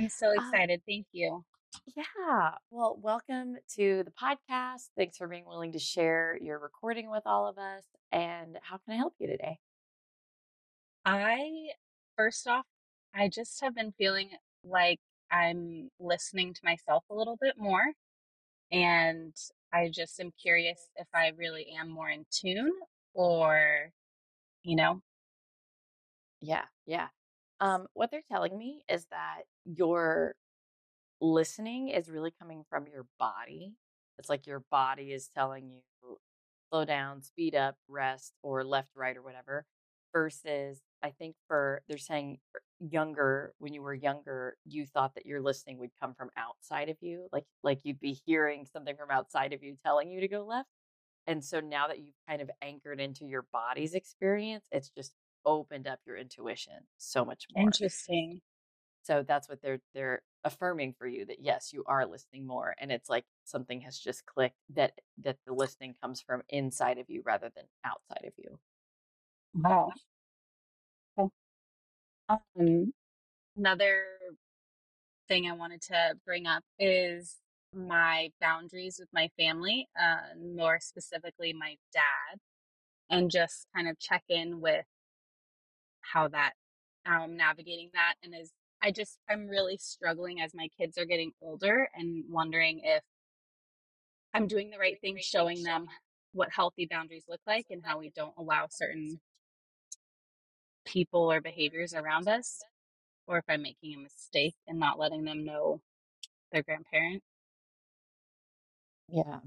I'm so Uh, excited. Thank you. yeah. Well, welcome to the podcast. Thanks for being willing to share your recording with all of us. And how can I help you today? I, first off, I just have been feeling like I'm listening to myself a little bit more. And I just am curious if I really am more in tune or, you know, Yeah, yeah. Um, what they're telling me is that your listening is really coming from your body. It's like your body is telling you slow down, speed up, rest, or left, right, or whatever. Versus, I think for they're saying er, younger, when you were younger, you thought that your listening would come from outside of you, like like you'd be hearing something from outside of you telling you to go left. And so now that you've kind of anchored into your body's experience, it's just opened up your intuition so much more. interesting. So that's what they're they're affirming for you that yes, you are listening more and it's like something has just clicked that that the listening comes from inside of you rather than outside of you. Wow. Okay. Um, another thing I wanted to bring up is my boundaries with my family, uh, more specifically my dad, and just kind of check in with how that how I'm navigating that. And as I just I'm really struggling as my kids are getting older and wondering if I'm doing the right thing, showing them what healthy boundaries look like and how we don't allow certain people or behaviors around us, or if I'm making a mistake and not letting them know their grandparent. Yeah.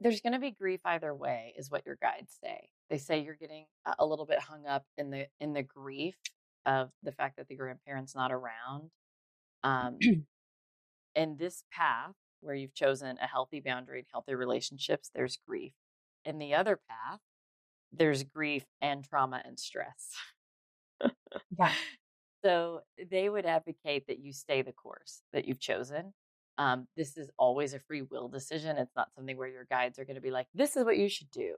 There's going to be grief either way is what your guides say. They say you're getting a little bit hung up in the in the grief of the fact that the grandparents not around. Um in this path where you've chosen a healthy boundary and healthy relationships, there's grief. In the other path, there's grief and trauma and stress. Yeah. So they would advocate that you stay the course that you've chosen. Um, this is always a free will decision. It's not something where your guides are going to be like, this is what you should do.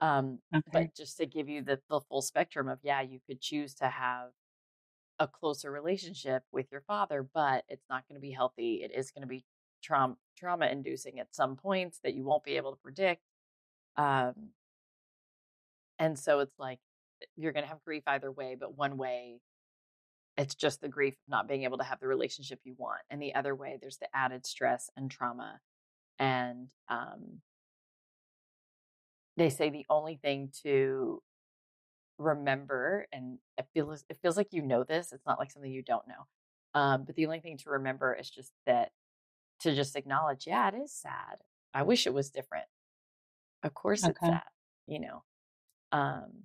Um, Okay. but just to give you the, the full spectrum of, yeah, you could choose to have a closer relationship with your father, but it's not going to be healthy. It is going to be trauma trauma inducing at some points that you won't be able to predict. Um, and so it's like you're going to have grief either way, but one way it's just the grief of not being able to have the relationship you want, and the other way there's the added stress and trauma. And um, they say the only thing to remember, and it feels it feels like you know this. It's not like something you don't know. Um, but the only thing to remember is just that to just acknowledge, yeah, it is sad. I wish it was different. Of course it's Okay. sad, you know. Um,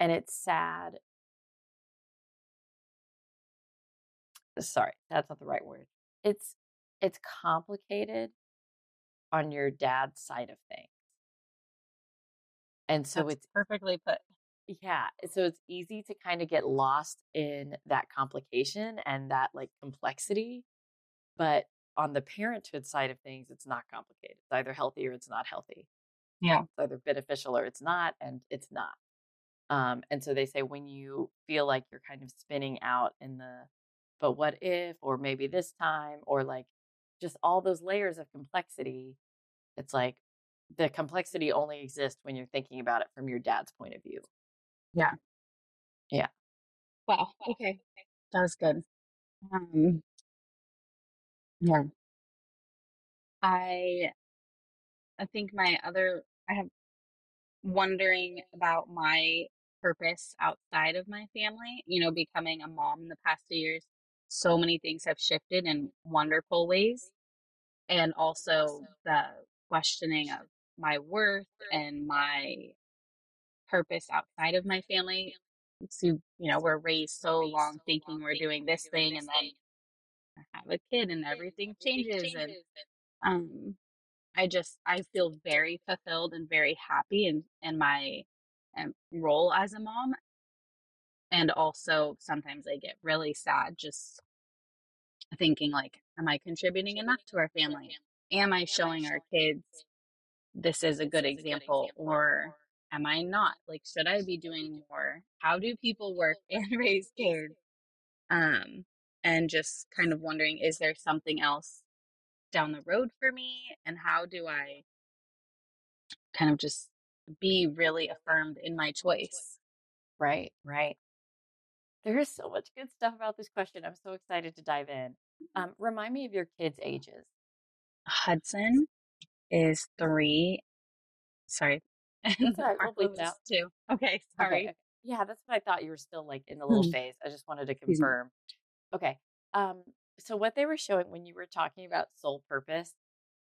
and it's sad. Sorry, that's not the right word. It's it's complicated on your dad's side of things. And so That's it's perfectly put. yeah, so it's easy to kind of get lost in that complication and that like complexity. But on the parenthood side of things, it's not complicated. It's either healthy or it's not healthy. Yeah. It's either beneficial or it's not, and it's not. Um, and so they say when you feel like you're kind of spinning out in the, but what if, or maybe this time, or like just all those layers of complexity, it's like the complexity only exists when you're thinking about it from your dad's point of view. Yeah. Yeah. Wow. Okay. That was good. Um, yeah. I I think my other I have wondering about my purpose outside of my family, you know, becoming a mom in the past two years. So many things have shifted in wonderful ways. And also the questioning of my worth and my purpose outside of my family. So, you know, we're raised so long thinking we're doing this thing and then I have a kid and everything changes and um I just I feel very fulfilled and very happy in in my um, role as a mom and also sometimes I get really sad just thinking like am I contributing enough to our family am I showing our kids this is a good example or am I not? Like, should I be doing more? How do people work and raise kids? Um, and just kind of wondering, is there something else down the road for me? And how do I kind of just be really affirmed in my choice? Right, right. There is so much good stuff about this question. I'm so excited to dive in. Um, remind me of your kids' ages. Hudson is three. Sorry. And That's all right. We'll Harlow bleep is that. two. Okay, sorry. okay. Yeah, that's what I thought. You were still like in the little Hmm. phase. I just wanted to confirm. Okay. Um, so what they were showing when you were talking about soul purpose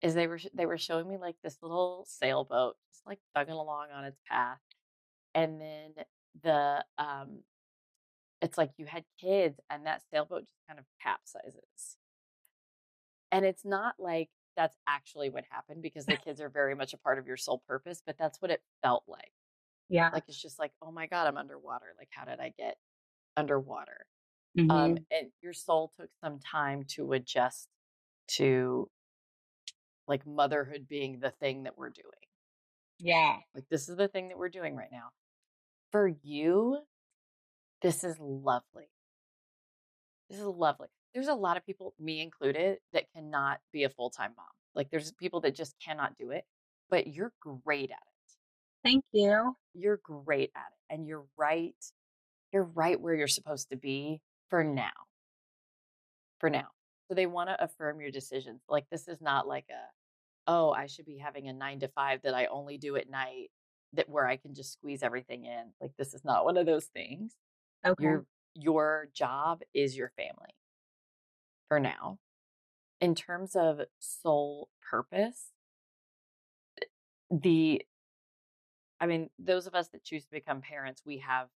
is they were they were showing me like this little sailboat just like chugging along on its path, and then the um, it's like you had kids, and that sailboat just kind of capsizes, and it's not like that's actually what happened because the kids are very much a part of your soul purpose, but that's what it felt like. Yeah. Like it's just like, oh my god, I'm underwater. Like how did I get underwater? Mhm. um, and your soul took some time to adjust to like motherhood being the thing that we're doing yeah. like this is the thing that we're doing right now for you this is lovely. This is lovely. There's a lot of people me included that cannot be a full-time mom. Like there's people that just cannot do it but you're great at it. Thank you. you're great at it and you're right you're right where you're supposed to be for now. For now. So they want to affirm your decisions. Like this is not like a oh i should be having a 9 to 5 that i only do at night that where i can just squeeze everything in. Like this is not one of those things Okay. your your job is your family. For now. In terms of soul purpose the i mean those of us that choose to become parents we have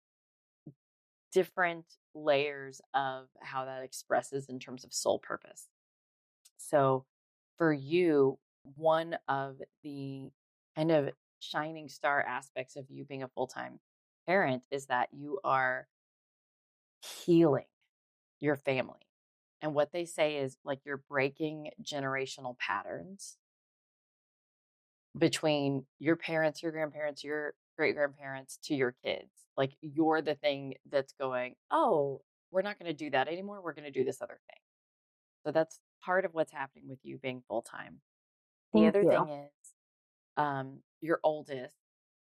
different layers of how that expresses in terms of soul purpose. So for you one of the kind of shining star aspects of you being a full-time parent is that you are healing your family and what they say is like you're breaking generational patterns between your parents, your grandparents, your great grandparents to your kids. Like you're the thing that's going, oh, we're not going to do that anymore. We're going to do this other thing. So that's part of what's happening with you being full time. The Thank other you. thing is, um, your oldest,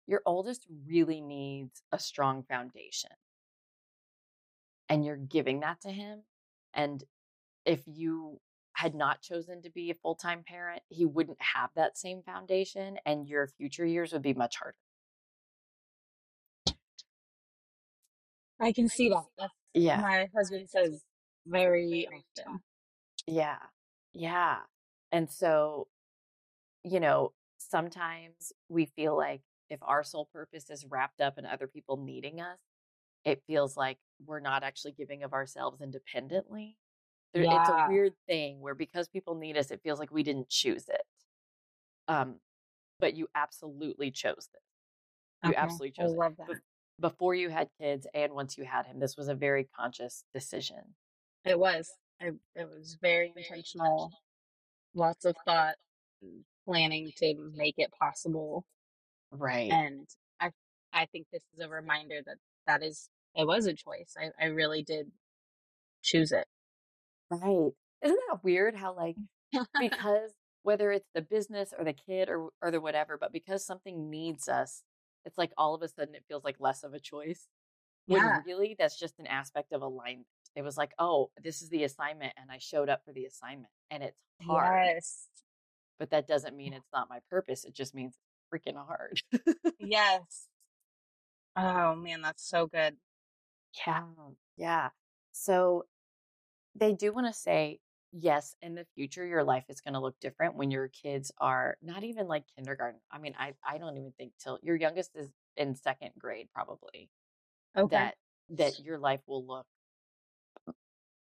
your oldest really needs a strong foundation. And you're giving that to him. And if you had not chosen to be a full time parent, he wouldn't have that same foundation, and your future years would be much harder. I can see that. That's Yeah. my husband says very often. Yeah. Yeah. And so, you know, sometimes we feel like if our sole purpose is wrapped up in other people needing us, it feels like we're not actually giving of ourselves independently. There, It's a weird thing where because people need us, it feels like we didn't choose it. Um, but you absolutely chose this. You Okay. absolutely I chose it. that. Bef- Before you had kids and once you had him, this was a very conscious decision. It was. I, it was very intentional. Lots of thought, planning to make it possible. Right. And I, I think this is a reminder that that is, it was a choice. I, I really did choose it. Right. Isn't that weird how like because whether it's the business or the kid or or the whatever, but because something needs us, it's like all of a sudden it feels like less of a choice. When Yeah. really that's just an aspect of alignment. It was like, oh, this is the assignment and I showed up for the assignment and it's hard. Yes. But that doesn't mean it's not my purpose. It just means freaking hard. Yes. Oh man, that's so good. Yeah. Yeah. So they do want to say, yes, in the future, your life is going to look different when your kids are not even like kindergarten. I mean, I, I don't even think till your youngest is in second grade, probably Okay. that, that your life will look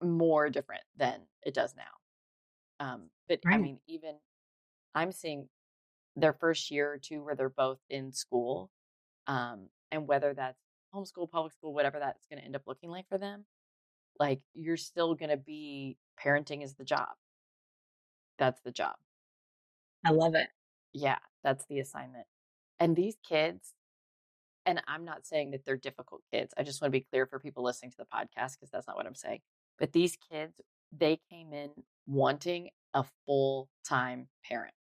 more different than it does now. Um, but I mean, even I'm seeing their first year or two where they're both in school, um, and whether that's homeschool, public school, whatever that's going to end up looking like for them, like you're still going to be parenting is the job. That's the job. I love it. Yeah, that's the assignment. And these kids, and I'm not saying that they're difficult kids. I just want to be clear for people listening to the podcast because that's not what I'm saying. But these kids, they came in wanting a full time parent.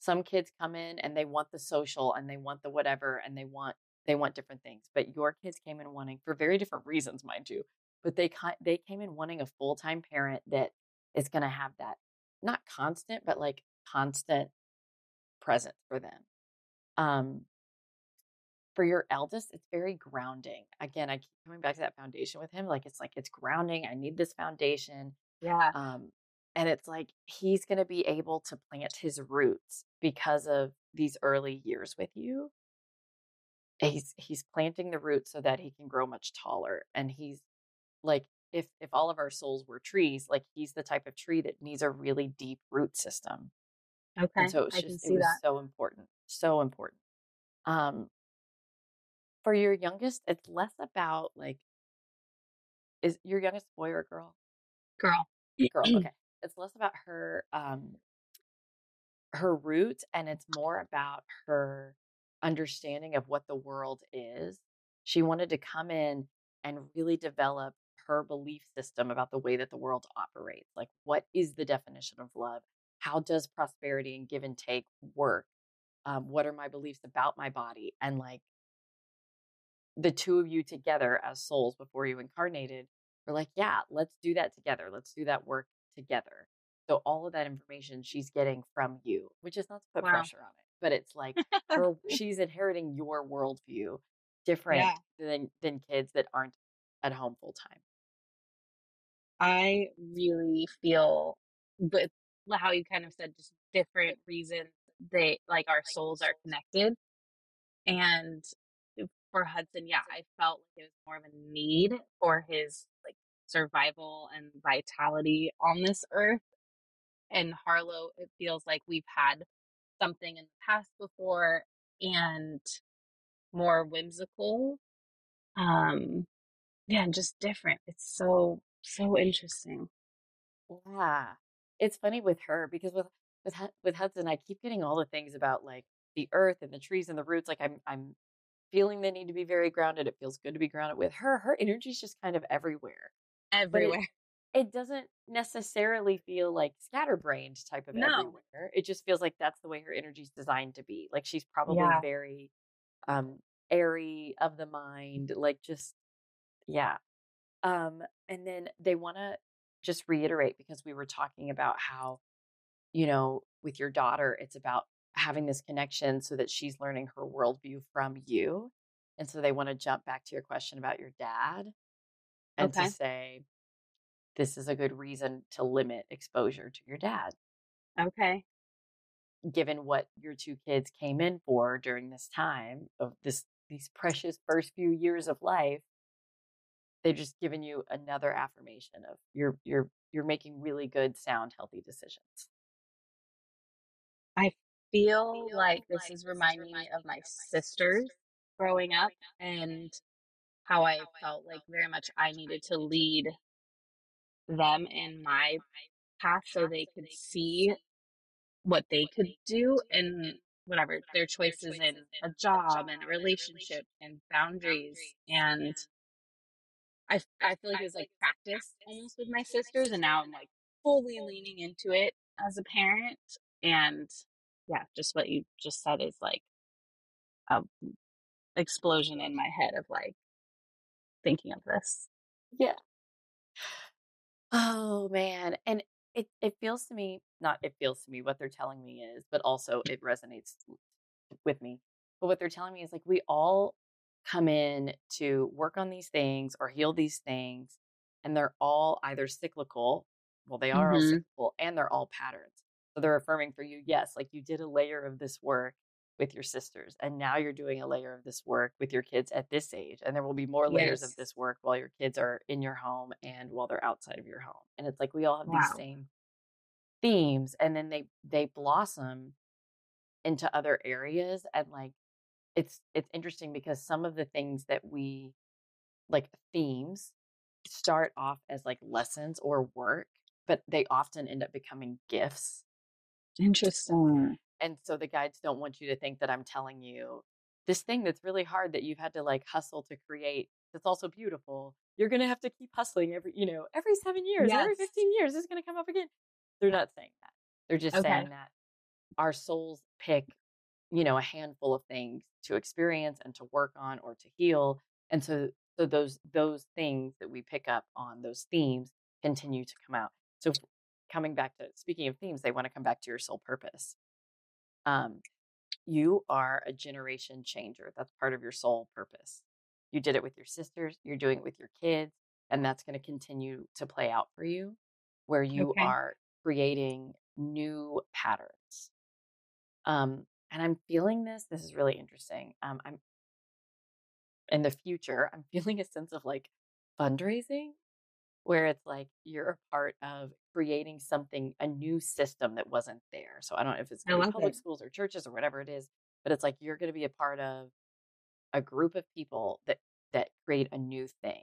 Some kids come in and they want the social and they want the whatever and they want they want different things. But your kids came in wanting for very different reasons, mind you. But they they came in wanting a full time parent that is going to have that not constant, but like constant present for them. Um, for your eldest, it's very grounding. Again, I keep coming back to that foundation with him. Like it's like it's grounding. I need this foundation. Yeah. Um, and it's like he's going to be able to plant his roots because of these early years with you. He's he's planting the roots so that he can grow much taller. And he's like if if all of our souls were trees, like he's the type of tree that needs a really deep root system. Okay. And so it was I can just see it was that. so important, so important. Um, for your youngest, it's less about like is your youngest boy or girl? Girl. Girl. Okay. It's less about her um her roots and it's more about her understanding of what the world is. She wanted to come in and really develop her belief system about the way that the world operates. Like, what is the definition of love? How does prosperity and give and take work? Um, what are my beliefs about my body? And like the two of you together as souls before you incarnated were like, yeah, let's do that together. Let's do that work together. So all of that information she's getting from you, which is not to put Wow. pressure on it, but it's like her she's inheriting your worldview different Yeah. than than kids that aren't at home full time. I really feel with how you kind of said just different reasons they like our souls are connected. And for Hudson, yeah, I felt like it was more of a need for his like survival and vitality on this earth. And Harlow, it feels like we've had something in the past before and more whimsical. Um yeah, and just different. It's so so interesting. Yeah. It's funny with her because with with with Hudson, I keep getting all the things about like the earth and the trees and the roots. Like I'm I'm feeling the need to be very grounded. It feels good to be grounded with her. Her energy's just kind of everywhere. Everywhere. It doesn't necessarily feel like scatterbrained type of No. everywhere. It just feels like that's the way her energy's designed to be. Like she's probably Yeah. very um airy of the mind, like just yeah. Um and then they want to just reiterate because we were talking about how you know, with your daughter, it's about having this connection so that she's learning her worldview from you. And so they want to jump back to your question about your dad and Okay. to say, this is a good reason to limit exposure to your dad, Okay. given what your two kids came in for during this time of this these precious first few years of life. They've just given you another affirmation of you're you're you're making really good, sound, healthy decisions. I feel like this is reminding me of my sisters growing up and how I felt like very much I needed to lead them in my path so they could see what they could do and whatever their choices in a job and a relationship and boundaries and I, I feel like it was like practice almost with my sisters and now I'm like fully leaning into it as a parent and yeah just what you just said is like a explosion in my head of like thinking of this Yeah. Oh man. And it, it feels to me, not it feels to me, what they're telling me is, but also it resonates with me. But what they're telling me is like we all come in to work on these things or heal these things, and they're all either cyclical, well, they are all Mhm. cyclical, and they're all patterns. So they're affirming for you, yes, like you did a layer of this work with your sisters, and now you're doing a layer of this work with your kids at this age, and there will be more layers of this work while your kids are in your home and while they're outside of your home. And it's like we all have Wow. these same themes, and then they they blossom into other areas, and like it's it's interesting because some of the things that we like themes start off as like lessons or work, but they often end up becoming gifts interesting and so the guides don't want you to think that I'm telling you this thing that's really hard that you've had to like hustle to create that's also beautiful. You're going to have to keep hustling every you know every 7 years every 15 years it's going to come up again. They're not saying that. They're just Okay. saying that our souls pick you know a handful of things to experience and to work on or to heal and so so those those things that we pick up on those themes continue to come out. So coming back to speaking of themes they want to come back to your soul purpose um you are a generation changer. That's part of your soul purpose. You did it with your sisters you're doing it with your kids and that's going to continue to play out for you where you Okay. are creating new patterns. Um and i'm feeling this this is really interesting um i'm in the future i'm feeling a sense of like fundraising where it's like you're a part of creating something a new system that wasn't there. So i don't know if it's I going to be love public it. schools or churches or whatever it is but it's like you're going to be a part of a group of people that that create a new thing.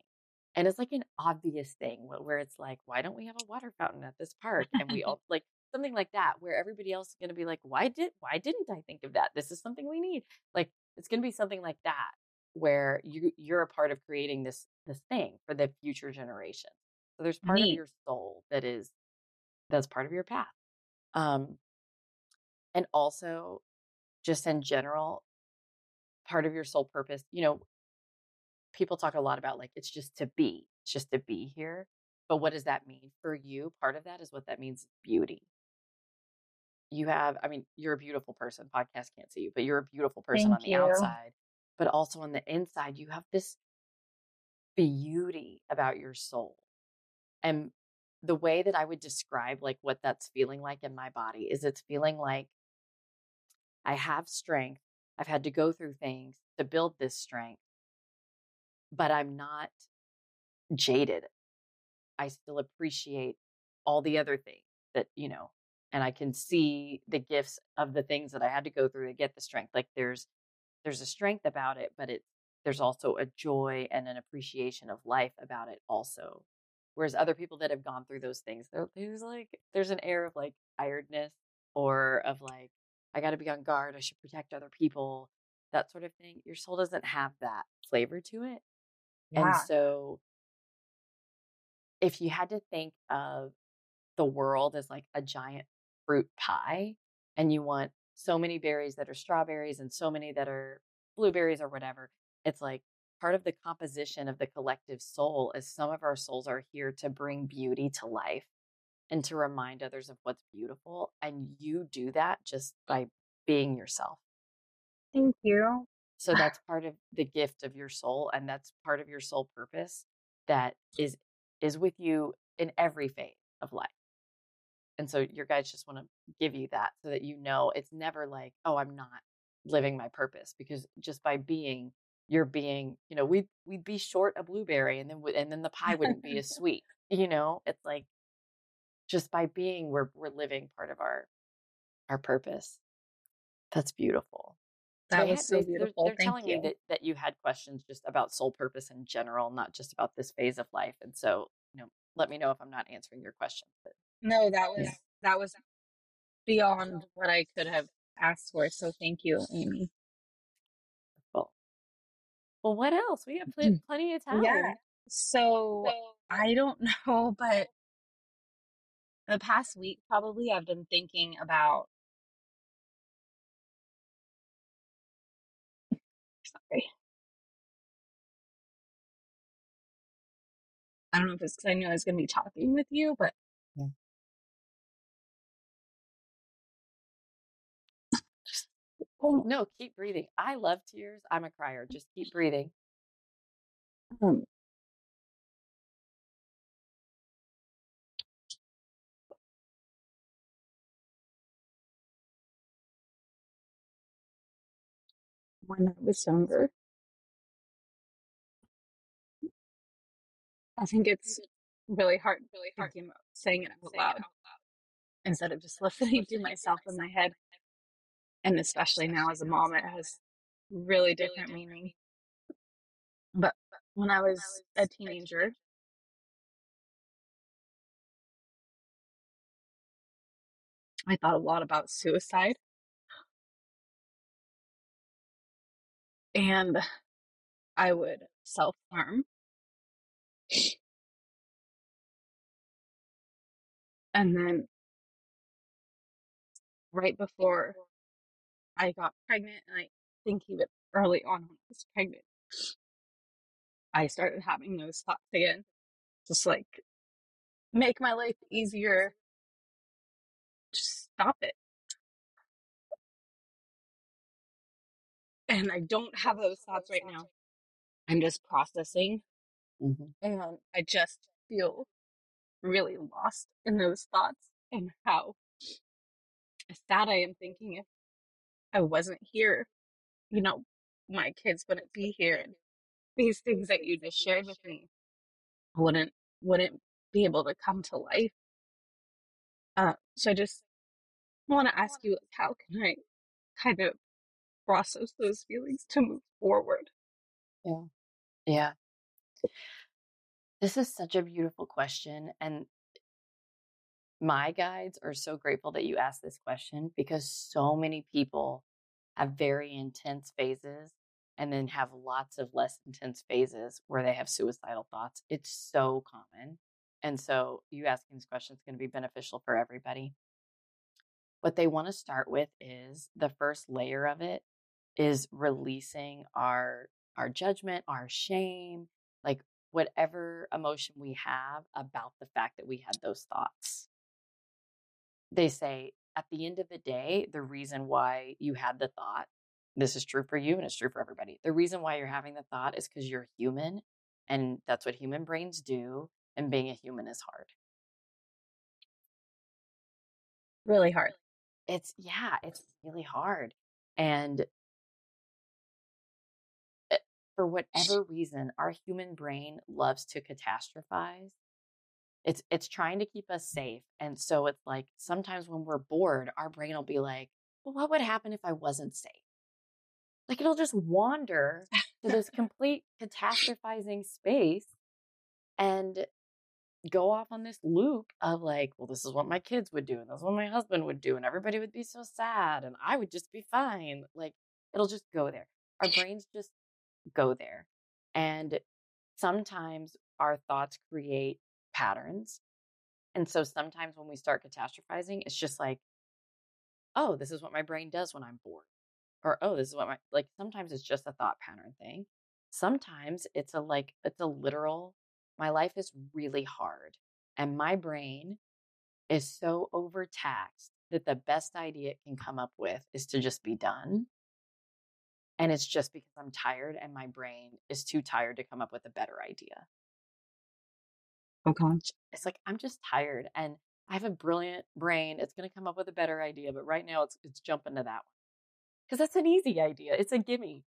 And it's like an obvious thing where it's like why don't we have a water fountain at this park? And we all like something like that where everybody else is going to be like why did why didn't i think of that? This is something we need. Like it's going to be something like that where you you're a part of creating this this thing for the future generation so there's part of your soul that is that's part of your path. Um and also just in general part of your soul purpose you know people talk a lot about like it's just to be it's just to be here but what does that mean for you? Part of that is what that means beauty. You have i mean you're a beautiful person podcast can't see you but you're a beautiful person on the you. outside but also on the inside you have this beauty about your soul and the way that i would describe like what that's feeling like in my body is it's feeling like i have strength i've had to go through things to build this strength. But i'm not jaded. I still appreciate all the other things that you know and i can see the gifts of the things that i had to go through to get the strength like there's there's a strength about it but it's there's also a joy and an appreciation of life about it also whereas other people that have gone through those things there's like there's an air of like tiredness or of like i got to be on guard i should protect other people that sort of thing your soul doesn't have that flavor to it and so if you had to think of the world as like a giant fruit pie and you want so many berries that are strawberries and so many that are blueberries or whatever, it's like part of the composition of the collective soul is some of our souls are here to bring beauty to life and to remind others of what's beautiful. And you do that just by being yourself. Thank you. So that's part of the gift of your soul and that's part of your soul purpose that is is with you in every phase of life. And so your guides just want to give you that so that you know it's never like, oh, I'm not living my purpose because just by being you're being, you know, we'd we'd be short a blueberry and then and then the pie wouldn't be as sweet. You know, it's like just by being we're we're living part of our our purpose. That's beautiful. That yeah, was so they, they're, beautiful. they're Thank telling me you. that that you had questions just about soul purpose in general, not just about this phase of life. And so, you know, let me know if I'm not answering your question. But No, that was yeah, that was beyond what I could have asked for. So thank you, Amy. Well, what else? We have pl- mm-hmm. plenty of time. Yeah. time. So I don't know, but the past week probably I've been thinking about sorry. I don't know if it's because I knew I was going to be talking with you, but Um, No, keep breathing. I love tears. I'm a crier. Just keep breathing. um, when I was younger, I think it's really hard thinking about saying it out loud instead of just listening to myself in my head. And especially now as a mom, it has really different meaning. But when I was a teenager, I thought a lot about suicide. and I would self harm. And then right before I got pregnant, and I think even early on when I was pregnant, I started having those thoughts again. Just like make my life easier. Just stop it. And I don't have those thoughts right now. I'm just processing Mhm. and I just feel really lost in those thoughts and how sad I am thinking if I wasn't here, you know, my kids wouldn't be here and these things that you just shared with me wouldn't wouldn't be able to come to life. Uh, so I just want to ask you, how can I kind of process those feelings to move forward? Yeah. Yeah. This is such a beautiful question. And my guides are so grateful that you asked this question because so many people have very intense phases and then have lots of less intense phases where they have suicidal thoughts. It's so common. And so you asking this question is going to be beneficial for everybody. What they want to start with is the first layer of it is releasing our our judgment, our shame, like whatever emotion we have about the fact that we had those thoughts. They say at the end of the day, the reason why you had the thought, this is true for you and it's true for everybody. The reason why you're having the thought is because you're human and that's what human brains do. And being a human is hard. Really hard. It's, yeah, it's really hard. And eh, for whatever reason, our human brain loves to catastrophize. It's it's trying to keep us safe. And so it's like sometimes when we're bored, our brain will be like, well, what would happen if I wasn't safe? Like it'll just wander to this complete catastrophizing space and go off on this loop of like, well, this is what my kids would do, and this is what my husband would do, and everybody would be so sad, and I would just be fine. Like it'll just go there. Our brains just go there. And sometimes our thoughts create patterns. And so sometimes when we start catastrophizing, it's just like, oh, this is what my brain does when I'm bored. Or, oh, this is what my, like, sometimes it's just a thought pattern thing. Sometimes it's a, like, it's a literal, my life is really hard. And my brain is so overtaxed that the best idea it can come up with is to just be done. And it's just because I'm tired and my brain is too tired to come up with a better idea. Okay. It's like I'm just tired and I have a brilliant brain. It's going to come up with a better idea, but right now it's it's jumping to that one. Cuz that's an easy idea. It's a gimme.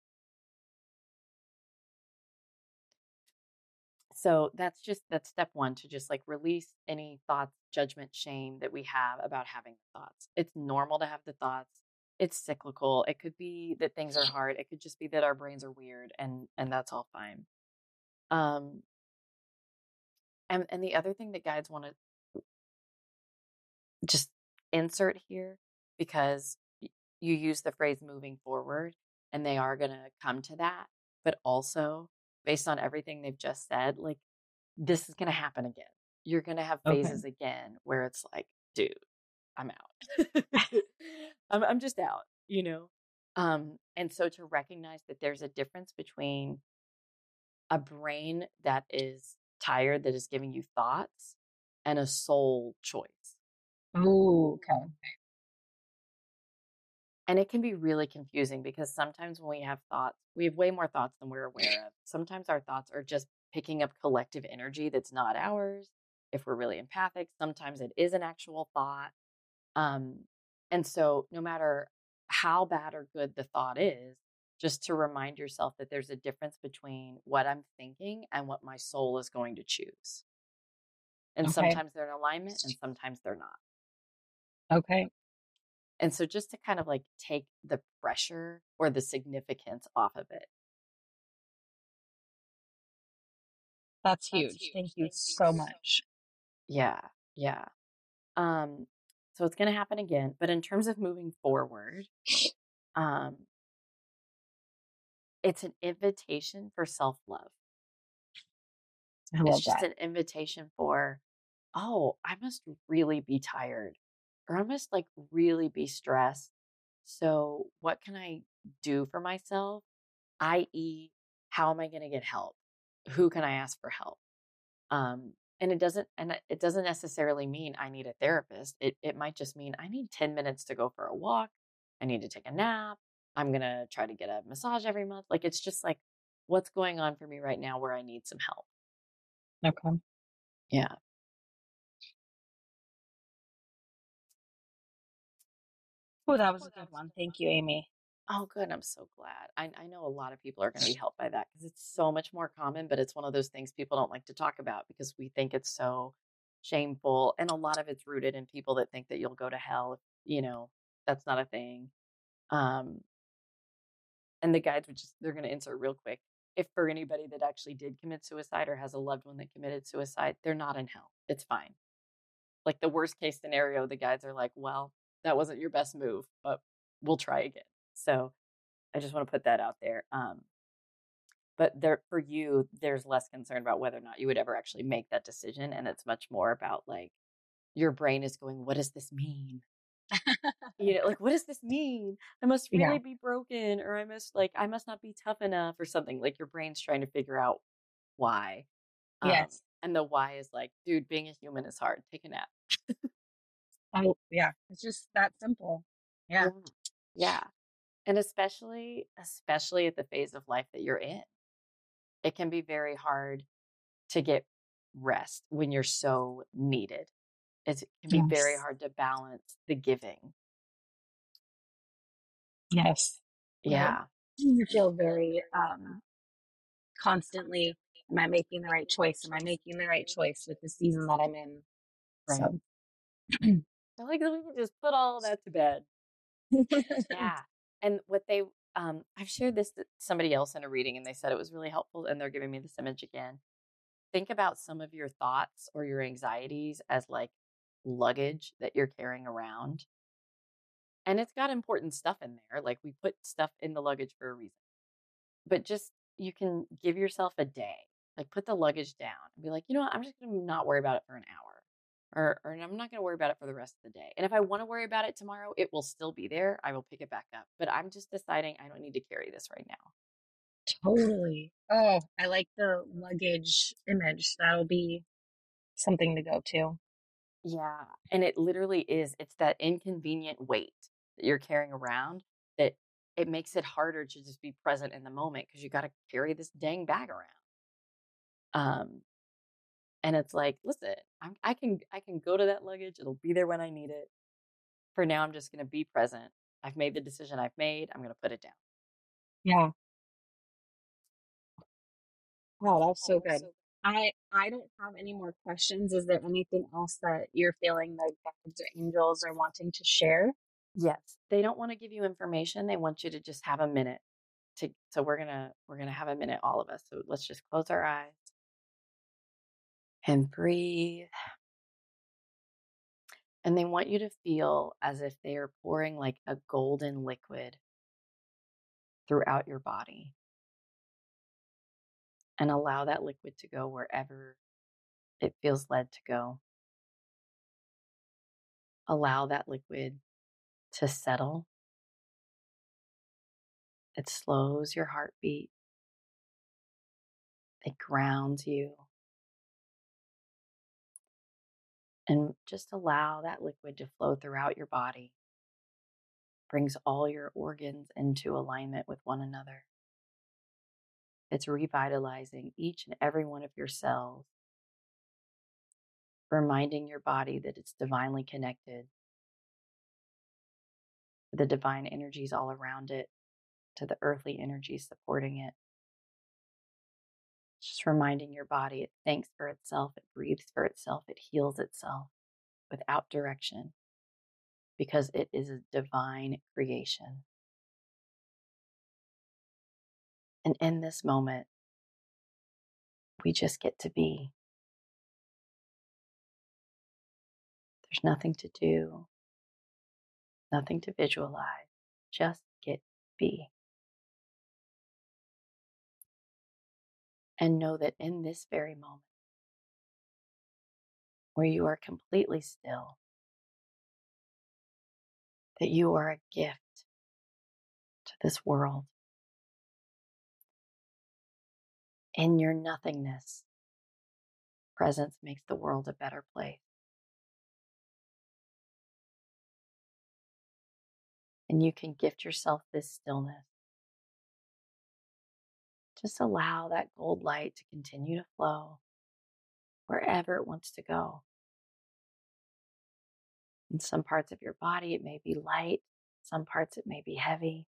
So that's just that's step 1 to just like release any thoughts, judgment, shame that we have about having the thoughts. It's normal to have the thoughts. It's cyclical. It could be that things are hard. It could just be that our brains are weird and and that's all fine. Um and and the other thing that guides want to just insert here because you use the phrase moving forward and they are going to come to that but also based on everything they've just said like this is going to happen again. You're going to have phases okay. again where it's like dude i'm out. I'm, I'm just out you know? Um and so to recognize that there's a difference between a brain that is tired that is giving you thoughts and a soul choice. Oh, okay. And it can be really confusing because sometimes when we have thoughts, we have way more thoughts than we're aware of. Sometimes our thoughts are just picking up collective energy that's not ours. If we're really empathic, sometimes it is an actual thought. Um, and so, no matter how bad or good the thought is, just to remind yourself that there's a difference between what I'm thinking and what my soul is going to choose. And okay. sometimes they're in alignment and sometimes they're not. Okay. And so just to kind of like take the pressure or the significance off of it. That's huge. That's huge. Thank, Thank you so much. Yeah. Yeah. Um so it's going to happen again, but in terms of moving forward, um it's an invitation for self-love. It's love just that. an invitation for, oh, I must really be tired or I must like really be stressed. So, what can I do for myself? I.e., how am I going to get help? Who can I ask for help? Um, and it doesn't and it doesn't necessarily mean I need a therapist. It it might just mean I need 10 minutes to go for a walk. I need to take a nap. I'm going to try to get a massage every month. Like it's just like what's going on for me right now where I need some help. Okay. Yeah. Oh, that was a good one. Thank you, Amy. Oh, good. I'm so glad. I, I know a lot of people are going to be helped by that because it's so much more common, but it's one of those things people don't like to talk about because we think it's so shameful. And a lot of it's rooted in people that think that you'll go to hell if, you know, that's not a thing. Um, and the guides just, they're going to insert real quick. If for anybody that actually did commit suicide or has a loved one that committed suicide, they're not in hell. It's fine. Like the worst case scenario, the guides are like, well, that wasn't your best move, but we'll try again. So I just want to put that out there. Um, but there for you, there's less concern about whether or not you would ever actually make that decision, and it's much more about like your brain is going, "What does this mean?" You know, like, "What does this mean? I must really Yeah. be broken, or I must like I must not be tough enough, or something." Like your brain's trying to figure out why. Um, Yes. and the why is like, dude, being a human is hard. Take a nap. Oh, yeah. It's just that simple. Yeah. Yeah. Yeah. And especially, especially at the phase of life that you're in, it can be very hard to get rest when you're so needed. It's, it can be very hard to balance the giving. Yes. Yeah. You feel very um constantly, am I making the right choice? Am I making the right choice with the season that I'm in? Right. So I like that we can just put all that to bed. Yeah. And what they, um, I've shared this to somebody else in a reading and they said it was really helpful and they're giving me this image again. Think about some of your thoughts or your anxieties as like luggage that you're carrying around. And it's got important stuff in there. Like we put stuff in the luggage for a reason. But just you can give yourself a day. Like put the luggage down and be like, you know what, I'm just gonna not worry about it for an hour. Or, or I'm not gonna worry about it for the rest of the day. And if I want to worry about it tomorrow, it will still be there. I will pick it back up. But I'm just deciding I don't need to carry this right now. totally. Oh, I like the luggage image. That'll be something to go to. Yeah. And it literally is, it's that inconvenient weight that you're carrying around that it makes it harder to just be present in the moment because you got to carry this dang bag around. Um, and it's like, listen, I'm, I can I can go to that luggage. It'll be there when I need it. For now, I'm just going to be present. I've made the decision I've made. I'm going to put it down. Yeah. Wow, that's so good. I I don't have any more questions. Is there anything else that you're feeling the guides or angels are wanting to share? Yes, they don't want to give you information. They want you to just have a minute. To so we're gonna we're gonna have a minute, all of us. So let's just close our eyes and breathe. And they want you to feel as if they are pouring like a golden liquid throughout your body. And allow that liquid to go wherever it feels led to go. Allow that liquid to settle. It slows your heartbeat. It grounds you. And just allow that liquid to flow throughout your body. Brings all your organs into alignment with one another. It's revitalizing each and every one of your cells, reminding your body that it's divinely connected the divine energies all around it, to the earthly energies supporting it. Just reminding your body it thanks for itself, it breathes for itself, it heals itself without direction because it is a divine creation. And in this moment, we just get to be. There's nothing to do, nothing to visualize, just get be. And know that in this very moment, where you are completely still, that you are a gift to this world. In your nothingness, presence makes the world a better place. And you can gift yourself this stillness. Just allow that gold light to continue to flow wherever it wants to go. In some parts of your body, it may be light, some parts, it may be heavy.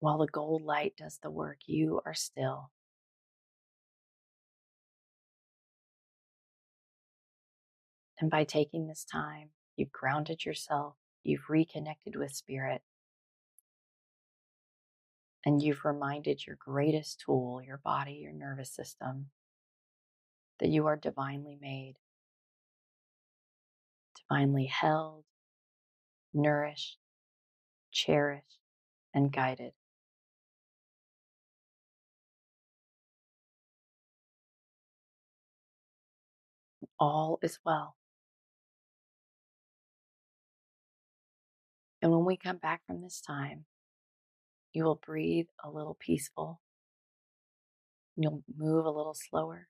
While the gold light does the work, you are still. And by taking this time, you've grounded yourself, you've reconnected with spirit, and you've reminded your greatest tool, your body, your nervous system, that you are divinely made, divinely held, nourished, cherished, and guided. All is well. And when we come back from this time, you will breathe a little peaceful. You'll move a little slower.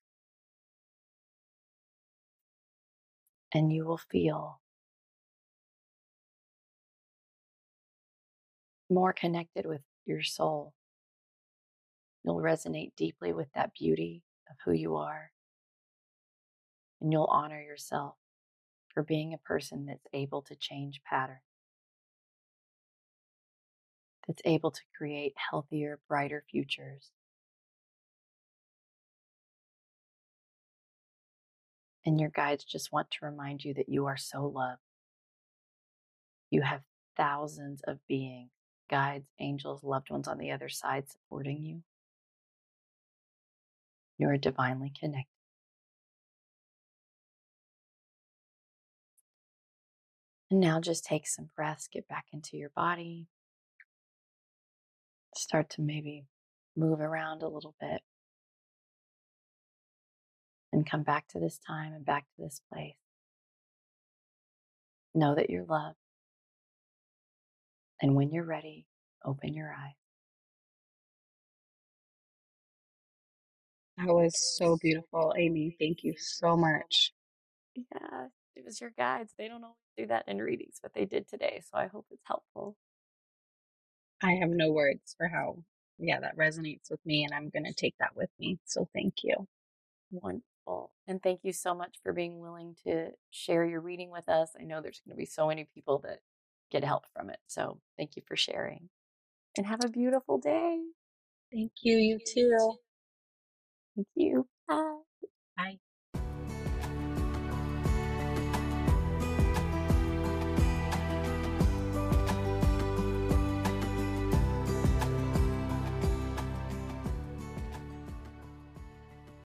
And you will feel more connected with your soul. You'll resonate deeply with that beauty of who you are. And you'll honor yourself for being a person that's able to change patterns, that's able to create healthier, brighter futures. And your guides just want to remind you that you are so loved. You have thousands of beings, guides, angels, loved ones on the other side supporting you. You are divinely connected. And now just take some breaths, get back into your body. Start to maybe move around a little bit. And come back to this time and back to this place. Know that you're loved. And when you're ready, open your eyes. That was so beautiful, Amy. Thank you so much. Yeah, it was your guides. They don't always do that in readings, but they did today. So I hope it's helpful. I have no words for how, yeah, that resonates with me, and I'm going to take that with me. So thank you. Wonderful. And thank you so much for being willing to share your reading with us. I know there's going to be so many people that get help from it. So thank you for sharing. And have a beautiful day. Thank you. You too. Thank you. Bye. Bye.